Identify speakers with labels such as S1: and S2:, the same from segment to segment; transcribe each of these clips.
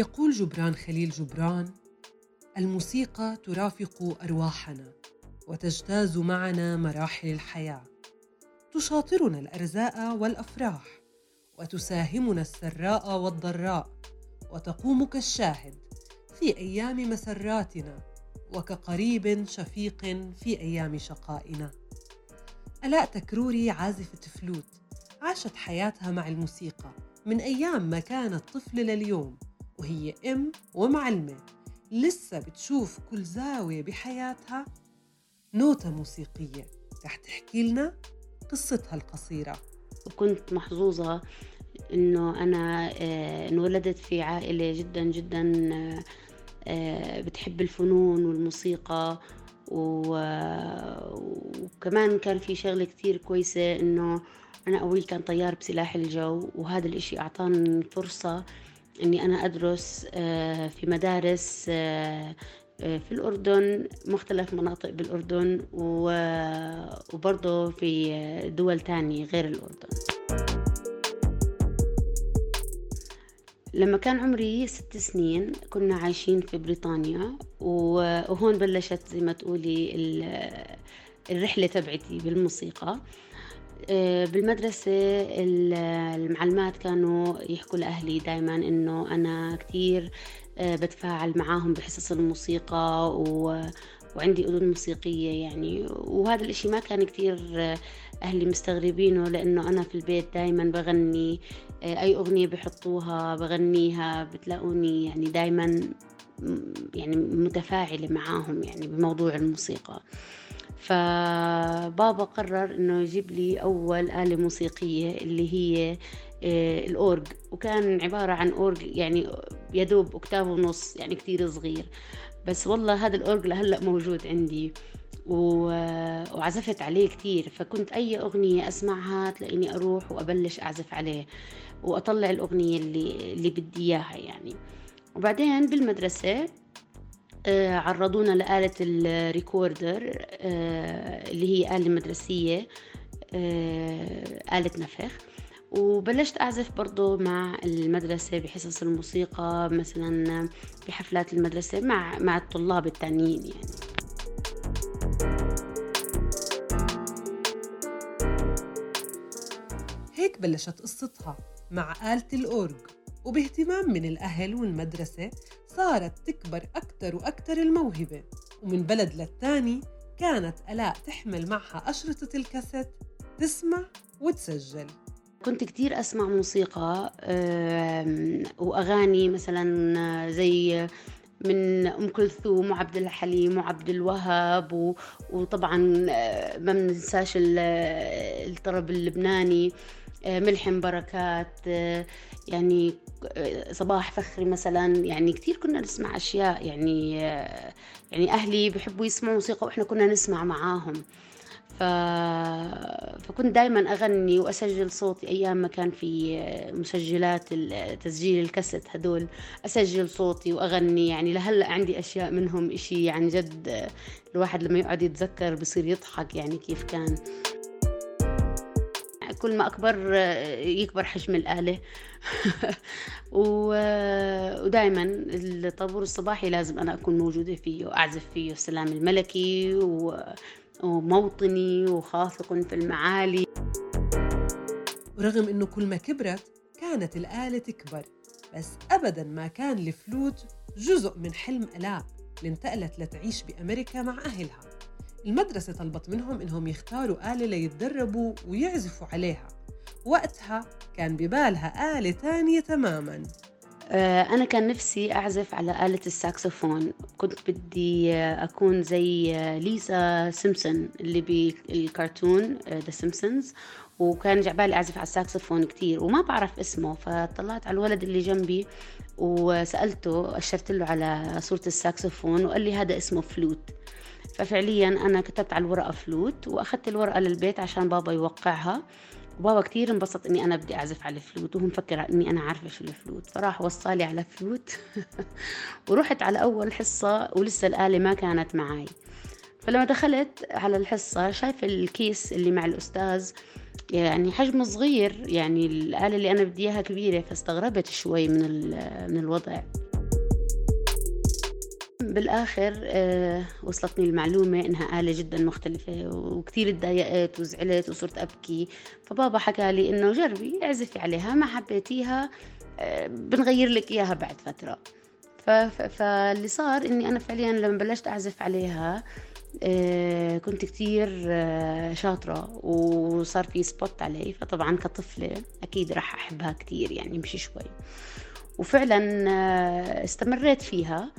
S1: يقول جبران خليل جبران الموسيقى ترافق أرواحنا وتجتاز معنا مراحل الحياة. تشاطرنا الارزاء والأفراح وتساهمنا السراء والضراء وتقوم كالشاهد في أيام مسراتنا وكقريب شفيق في أيام شقائنا. الاء تكروري عازفة فلوت عاشت حياتها مع الموسيقى من أيام ما كانت طفله لليوم. وهي أم ومعلمة. لسه بتشوف كل زاوية بحياتها نوتة موسيقية. رح تحكي لنا قصتها القصيرة.
S2: وكنت محظوظة إنه أنا آه، انولدت في عائلة جدا جدا آه، آه، بتحب الفنون والموسيقى وكمان كان في شغلة كتير كويسة إنه أنا أبوي كان طيار بسلاح الجو وهذا الإشي أعطاني فرصة إني أنا أدرس في مدارس في الأردن مختلف مناطق بالأردن وبرضه في دول تانية غير الأردن. لما كان عمري ست سنين كنا عايشين في بريطانيا وهون بلشت زي ما تقولي الرحلة تبعتي بالموسيقى. بالمدرسة المعلمات كانوا يحكوا لأهلي دايما إنه أنا كتير آه، بتفاعل معاهم بحصص الموسيقى و... وعندي أذن موسيقية يعني. وهذا الإشي ما كان كتير آه، أهلي مستغربينه لأنه أنا في البيت دايما بغني آه، أي أغنية بحطوها بغنيها بتلاقوني يعني دايما يعني متفاعلة معاهم يعني بموضوع الموسيقى. فبابا قرر إنه يجيب لي أول آلة موسيقية اللي هي آه، الأورج. وكان عبارة عن أورج يعني يدوب أكتاف ونص يعني كتير صغير. بس والله هذا الأورج لهلأ موجود عندي. وعزفت عليه كتير. فكنت أي أغنية أسمعها تلاقيني أروح وأبلش أعزف عليه وأطلع الأغنية اللي, اللي بدي إياها يعني. وبعدين بالمدرسة آه، عرضونا لآلة الريكوردر آه، اللي هي آلة مدرسية آلة نفخ. وبلشت أعزف برضو مع المدرسة بحصص الموسيقى مثلا بحفلات المدرسة مع مع الطلاب التانيين يعني.
S1: هيك بلشت قصتها مع آلة الأورج. وباهتمام من الأهل والمدرسة صارت تكبر أكتر وأكتر الموهبة. ومن بلد للتاني كانت ألاء تحمل معها أشرطة الكاسيت تسمع وتسجل.
S2: كنت كتير أسمع موسيقى وأغاني مثلا زي من أم كلثوم وعبد الحليم وعبد الوهاب وطبعا آه، ما بننساش الطرب اللبناني. آه، ملحم بركات آه، يعني صباح فخري مثلا. يعني كثير كنا نسمع أشياء. يعني يعني أهلي بحبوا يسمعوا موسيقى وإحنا كنا نسمع معاهم. ف... فكنت دائما أغني وأسجل صوتي. أيام ما كان في مسجلات تسجيل الكاسيت هدول أسجل صوتي وأغني. يعني لهلأ عندي أشياء منهم إشي عن جد الواحد لما يقعد يتذكر بصير يضحك. يعني كيف كان. كل ما أكبر يكبر حجم الآلة ودائما الطابور الصباحي لازم أنا أكون موجودة فيه وأعزف فيه السلام الملكي. وموطني وخافق في المعالي
S1: ورغم إنه كل ما كبرت كانت الآلة تكبر بس أبدا ما كان الفلوت جزء من حلم ألاء اللي انتقلت لتعيش بأمريكا مع أهلها المدرسة طلبت منهم إنهم يختاروا آلة ليتدربوا ويعزفوا عليها. وقتها كان ببالها آلة تانية تماماً.
S2: آه، أنا كان نفسي أعزف على آلة الساكسفون. كنت بدي آه، أكون زي آه، ليسا سيمسون اللي بالكرتون The Simpsons وكان جاي عبالي أعزف على الساكسفون كتير وما بعرف اسمه فطلعت على الولد اللي جنبي وسألته أشرت له على صورة الساكسفون وقال لي هذا اسمه فلوت. ففعليا أنا كتبت على الورقة فلوت وأخذت الورقة للبيت عشان بابا يوقعها. وبابا كتير انبسط إني أنا بدي أعزف على الفلوت وهو مفكر إني أنا عارفة شو الفلوت. فراح وصى لي على فلوت. ورحت على أول حصة ولسه الآلة ما كانت معي فلما دخلت على الحصة شايفه الكيس اللي مع الأستاذ يعني حجمه صغير يعني الآلة اللي أنا بدي إياها كبيرة فاستغربت شوي من من الوضع. بالآخر آه، وصلتني المعلومة إنها آلة جدا مختلفة وكتير تضايقت وزعلت وصرت أبكي. فبابا حكى لي إنه جربي اعزفي عليها ما حبيتيها آه، بنغير لك إياها بعد فترة. فاللي صار إني أنا فعليا لما بلشت أعزف عليها آه، كنت كتير شاطرة وصار في سبوت علي. فطبعا كطفلة أكيد راح أحبها كتير يعني مشي شوي. وفعلا استمريت فيها.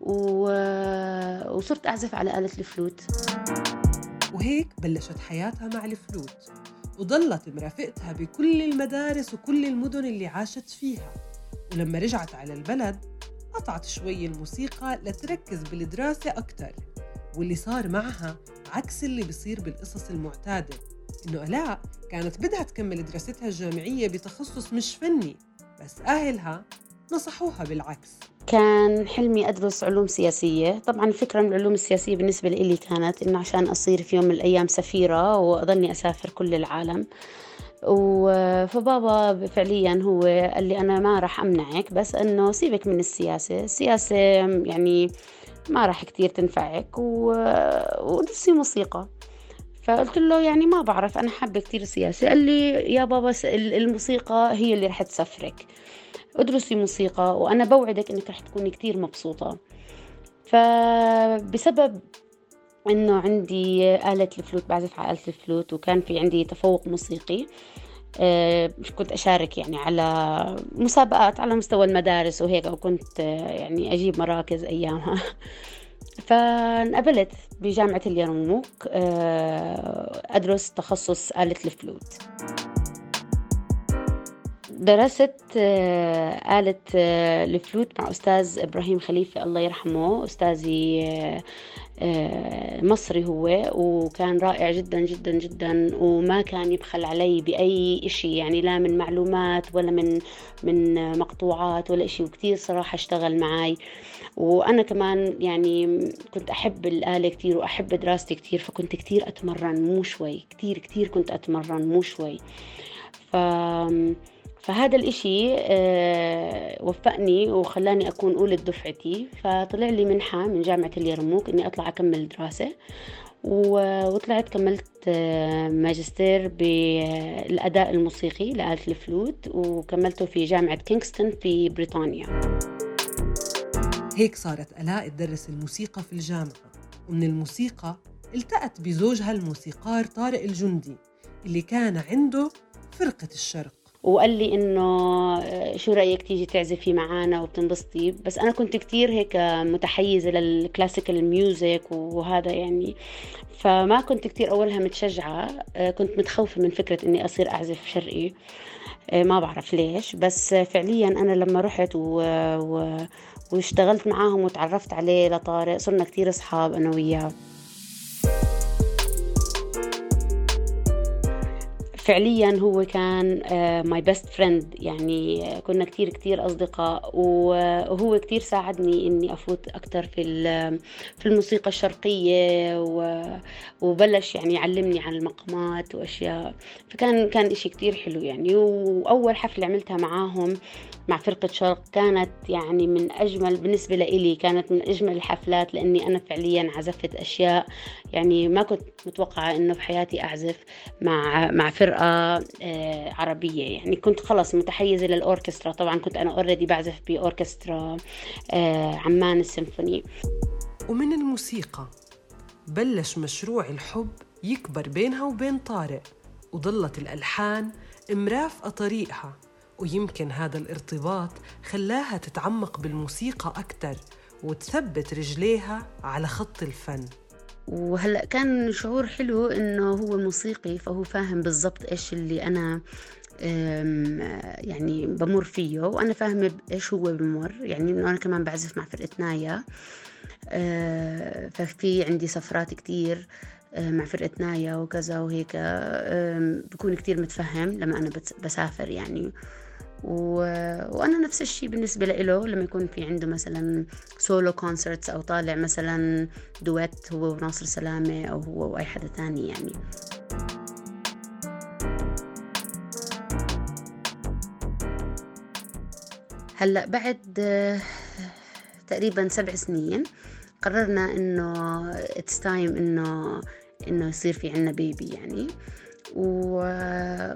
S2: وصرت أعزف على آلة الفلوت.
S1: وهيك بلشت حياتها مع الفلوت وضلت مرافقتها بكل المدارس وكل المدن اللي عاشت فيها. ولما رجعت على البلد قطعت شوي الموسيقى لتركز بالدراسة أكتر واللي صار معها عكس اللي بصير بالقصص المعتادة. إنه ألاء كانت بدها تكمل دراستها الجامعية بتخصص مش فني بس أهلها نصحوها بالعكس.
S2: كان حلمي أدرس علوم سياسية. طبعا فكرة من العلوم السياسية بالنسبة لي كانت إنه عشان أصير في يوم من الأيام سفيرة وأظني أسافر كل العالم. فبابا فعليا هو قال لي أنا ما راح أمنعك بس إنه سيبك من السياسة. السياسة يعني ما راح كتير تنفعك ودرسي موسيقى. فقلت له يعني ما بعرف أنا حابة كتير السياسة قال لي يا بابا الموسيقى هي اللي رح تسفرك. ادرسي موسيقى وأنا بوعدك إنك رح تكوني كتير مبسوطة. فبسبب إنه عندي آلة الفلوت بعزف على آلة الفلوت وكان في عندي تفوق موسيقي آه، كنت أشارك يعني على مسابقات على مستوى المدارس وهيك وكنت آه، يعني أجيب مراكز أيامها. فانقبلت بجامعة اليرموك آه، أدرس تخصص آلة الفلوت. درست آه، آلة آه، الفلوت مع أستاذ إبراهيم خليفة الله يرحمه. أستاذي آه، مصري هو وكان رائع جدا جدا جدا وما كان يبخل علي بأي إشي. يعني لا من معلومات ولا من من مقطوعات ولا إشي. وكتير صراحة اشتغل معي وأنا كمان يعني كنت أحب الآلة كتير وأحب دراستي كتير فكنت كتير أتمرن مو شوي كتير كتير كنت أتمرن مو شوي. ف فهذا الإشي آه، وفقني وخلاني أكون أولى دفعتي. فطلع لي منحة من جامعة اليرموك إني أطلع أكمل دراسة. وطلعت كملت آه، ماجستير بالأداء الموسيقي لآلة الفلوت. وكملته في جامعة كينغستون في بريطانيا.
S1: هيك صارت ألاء تدرس الموسيقى في الجامعة. ومن الموسيقى التقت بزوجها الموسيقار طارق الجندي اللي كان عنده فرقة الشرق.
S2: وقال لي إنه آه، شو رأيك تيجي تعزفي معنا وبتنبسطي. بس أنا كنت كتير هيك متحيزة لل classical music وهذا يعني. فما كنت كتير أولها متشجعة آه، كنت متخوفة من فكرة إني أصير أعزف شرقي. آه، ما بعرف ليش. بس فعليا أنا لما رحت و... و... واشتغلت معاهم وتعرفت عليه لطارق صرنا كتير أصحاب أنا وياه. فعليا هو كان my best friend يعني آه، كنا كتير كتير أصدقاء وهو كتير ساعدني إني أفوت أكتر في في الموسيقى الشرقية وبلش يعني يعلمني عن المقامات وأشياء. فكان كان إشي كتير حلو يعني. وأول حفلة عملتها معاهم مع فرقة شرق كانت يعني من أجمل بالنسبة لإلي كانت من أجمل الحفلات لأني أنا فعليا عزفت أشياء يعني ما كنت متوقعة إنه بحياتي أعزف مع مع فرقة آه، عربية. يعني كنت خلص متحيزة للأوركسترا طبعا كنت أنا أوريدي بعزف بأوركسترا آه، عمان السيمفوني.
S1: ومن الموسيقى بلش مشروع الحب يكبر بينها وبين طارق وضلت الألحان مرافقة طريقها ويمكن هذا الارتباط خلاها تتعمق بالموسيقى أكثر وتثبت رجليها على خط الفن.
S2: وهلأ كان شعور حلو إنه هو موسيقي فهو فاهم بالضبط إيش اللي أنا يعني بمر فيه وأنا فاهمة إيش هو بمر. يعني إنه أنا كمان بعزف مع فرقه نايا أه، ففي عندي سفرات كتير أه، مع فرقة نايا وكذا وهيك بكون كتير متفهم لما أنا بسافر يعني. وأنا نفس الشيء بالنسبة له لما يكون في عنده مثلا solo concerts أو طالع مثلا duet هو وناصر سلامة أو هو واي حدا تاني يعني. هلأ بعد تقريبا سبع سنين قررنا إنه it's time إنه إنه يصير في عنا baby يعني. و...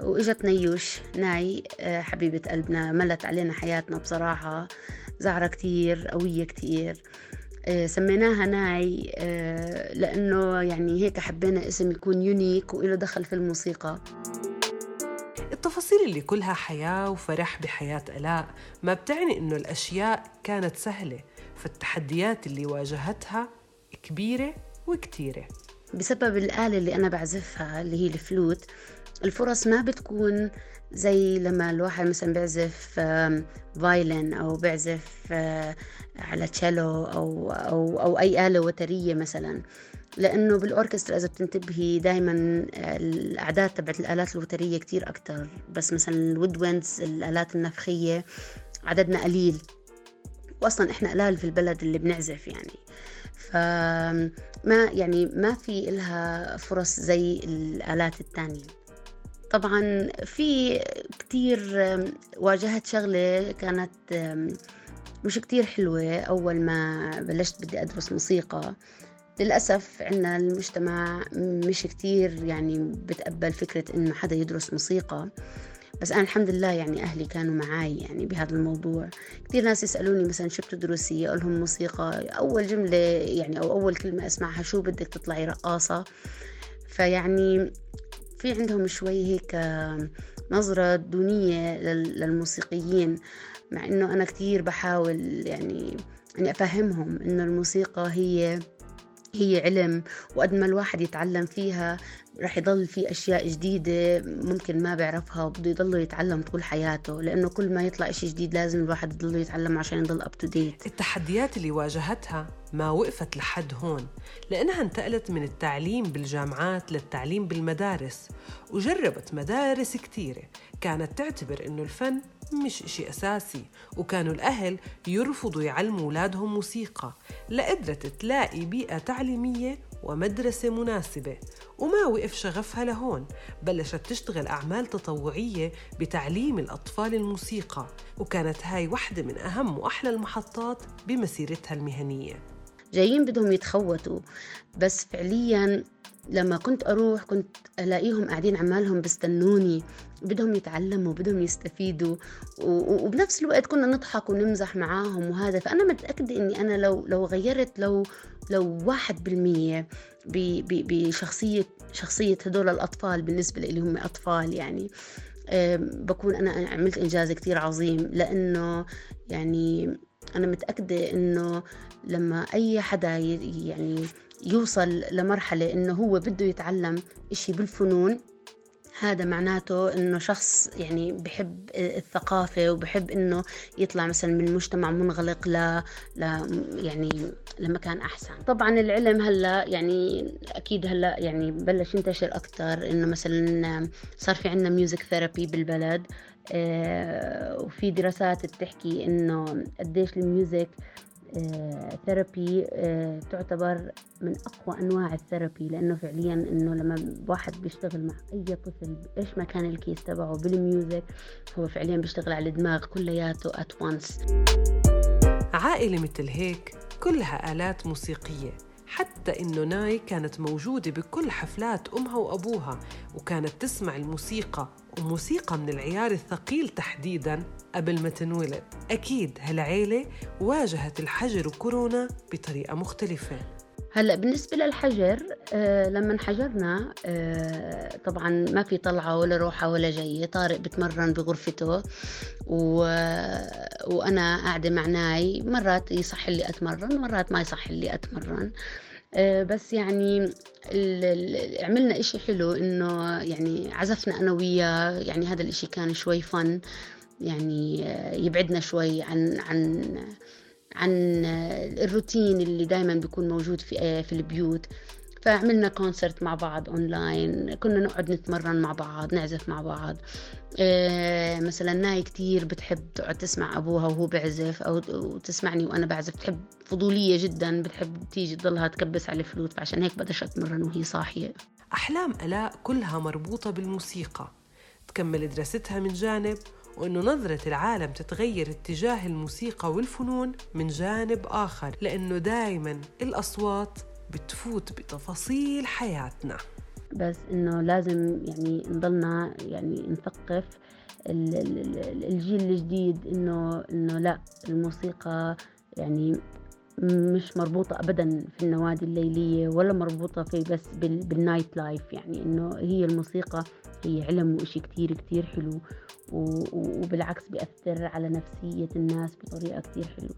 S2: وإجت نيوش. ناي آه، حبيبة قلبنا. ملت علينا حياتنا بصراحة. زعرة كتير قوية كتير. آه، سميناها ناي آه، لأنه يعني هيك حبينا اسم يكون unique وإله دخل في الموسيقى.
S1: التفاصيل اللي كلها حياة وفرح بحياة ألاء ما بتعني إنه الأشياء كانت سهلة فالتحديات اللي واجهتها كبيرة وكتيرة.
S2: بسبب الآلة اللي أنا بعزفها اللي هي الفلوت الفرص ما بتكون زي لما الواحد مثلا بيعزف فايلن أو بيعزف آه، على تشيلو أو, أو, أو أي آلة وترية مثلا. لأنه بالأوركسترا إذا بتنتبهي دايما الأعداد تبعت الآلات الوترية كتير أكتر. بس مثلا الود ويندز الآلات النفخية عددنا قليل. وأصلا إحنا قلال في البلد اللي بنعزف يعني. فما يعني ما في إلها فرص زي الآلات التانية. طبعا في كتير واجهت شغلة كانت مش كتير حلوة أول ما بلشت بدي أدرس موسيقى. للأسف عنا المجتمع مش كتير يعني بتقبل فكرة إنه حدا يدرس موسيقى. بس أنا الحمد لله يعني أهلي كانوا معي يعني بهذا الموضوع. كثير ناس يسألوني مثلا شو بتدرسي؟ أقول لهم موسيقى. أول جملة يعني أو أول كلمة أسمعها شو بدك تطلعي؟ رقاصة. فيعني في عندهم شوي هيك نظرة دونية للموسيقيين مع إنه أنا كثير بحاول يعني أني أفهمهم إنه الموسيقى هي هي علم وقد ما الواحد يتعلم فيها رح يضل في أشياء جديدة ممكن ما بيعرفها وبده يضل يتعلم طول حياته لأنه كل ما يطلع إشي جديد لازم الواحد يضل يتعلم عشان يضل أب تو ديت
S1: التحديات اللي واجهتها ما وقفت لحد هون لأنها انتقلت من التعليم بالجامعات للتعليم بالمدارس وجربت مدارس كتيرة كانت تعتبر إنه الفن مش إشي أساسي. وكانوا الأهل يرفضوا يعلموا أولادهم موسيقى لقدرت تلاقي بيئة تعليمية ومدرسة مناسبة. وما وقف شغفها لهون بلشت تشتغل أعمال تطوعية بتعليم الأطفال الموسيقى. وكانت هاي واحدة من أهم وأحلى المحطات بمسيرتها المهنية.
S2: جايين بدهم يتخوتوا بس فعليا لما كنت أروح كنت ألاقيهم قاعدين عمالهم بستنوني بدهم يتعلموا بدهم يستفيدوا وبنفس الوقت كنا نضحك ونمزح معاهم وهذا. فأنا متأكدة إني أنا لو لو غيرت لو لو واحد بالمية بشخصية شخصية هدول الأطفال بالنسبة لي هم أطفال يعني بكون أنا عملت إنجاز كتير عظيم. لأنه يعني أنا متأكدة إنه لما أي حدا يعني يوصل لمرحلة إنه هو بده يتعلم إشي بالفنون. هذا معناته إنه شخص يعني بحب الثقافة وبحب إنه يطلع مثلا من مجتمع منغلق ل, ل يعني لمكان أحسن. طبعا العلم هلأ يعني أكيد هلأ يعني بلش ينتشر أكثر إنه مثلا صار في عندنا music therapy بالبلد. آه، وفي دراسات بتحكي إنه قديش ال music therapy آه، تعتبر من أقوى أنواع ال therapy لأنه فعليا إنه لما واحد بيشتغل مع أي طفل إيش ما كان ال case تبعه بال music هو فعليا بيشتغل على الدماغ كلياته at once
S1: عائلة مثل هيك كلها آلات موسيقية حتى إنه ناي كانت موجودة بكل حفلات أمها وأبوها وكانت تسمع الموسيقى وموسيقى من العيار الثقيل تحديداً قبل ما تنولد. أكيد هالعيلة واجهت الحجر وكورونا بطريقة مختلفة.
S2: هلأ بالنسبة للحجر آه لما انحجرنا آه طبعا ما في طلعة ولا روحة ولا جاية طارق بتمرن بغرفته و... وأنا قاعدة مع ناي. مرات يصح لي أتمرن مرات ما يصح لي أتمرن. آه بس يعني. عملنا إشي حلو إنه يعني عزفنا أنا وياه يعني هذا الإشي كان شوي فن يعني آه، يبعدنا شوي عن عن عن الروتين اللي دائما بيكون موجود في آه، في البيوت فعملنا concert مع بعض اونلاين كنا نقعد نتمرن مع بعض نعزف مع بعض. إيه مثلا ناي كتير بتحب تقعد تسمع أبوها وهو بعزف أو تسمعني وأنا بعزف. بتحب فضولية جدا بتحب تيجي تضلها تكبس على الفلوت فعشان هيك بقدرش أتمرن وهي صاحية.
S1: أحلام ألاء كلها مربوطة بالموسيقى. تكمل دراستها من جانب وإنه نظرة العالم تتغير اتجاه الموسيقى والفنون من جانب آخر لأنه دايما الأصوات بتفوت بتفاصيل حياتنا.
S2: بس إنه لازم يعني نضلنا يعني نثقف الجيل الجديد إنه إنه لا الموسيقى يعني مش مربوطة أبدا في النوادي الليلية ولا مربوطة في بس بال night life يعني إنه هي الموسيقى هي علم وإشي كتير كتير حلو وبالعكس بيأثر على نفسية الناس بطريقة كتير حلوة.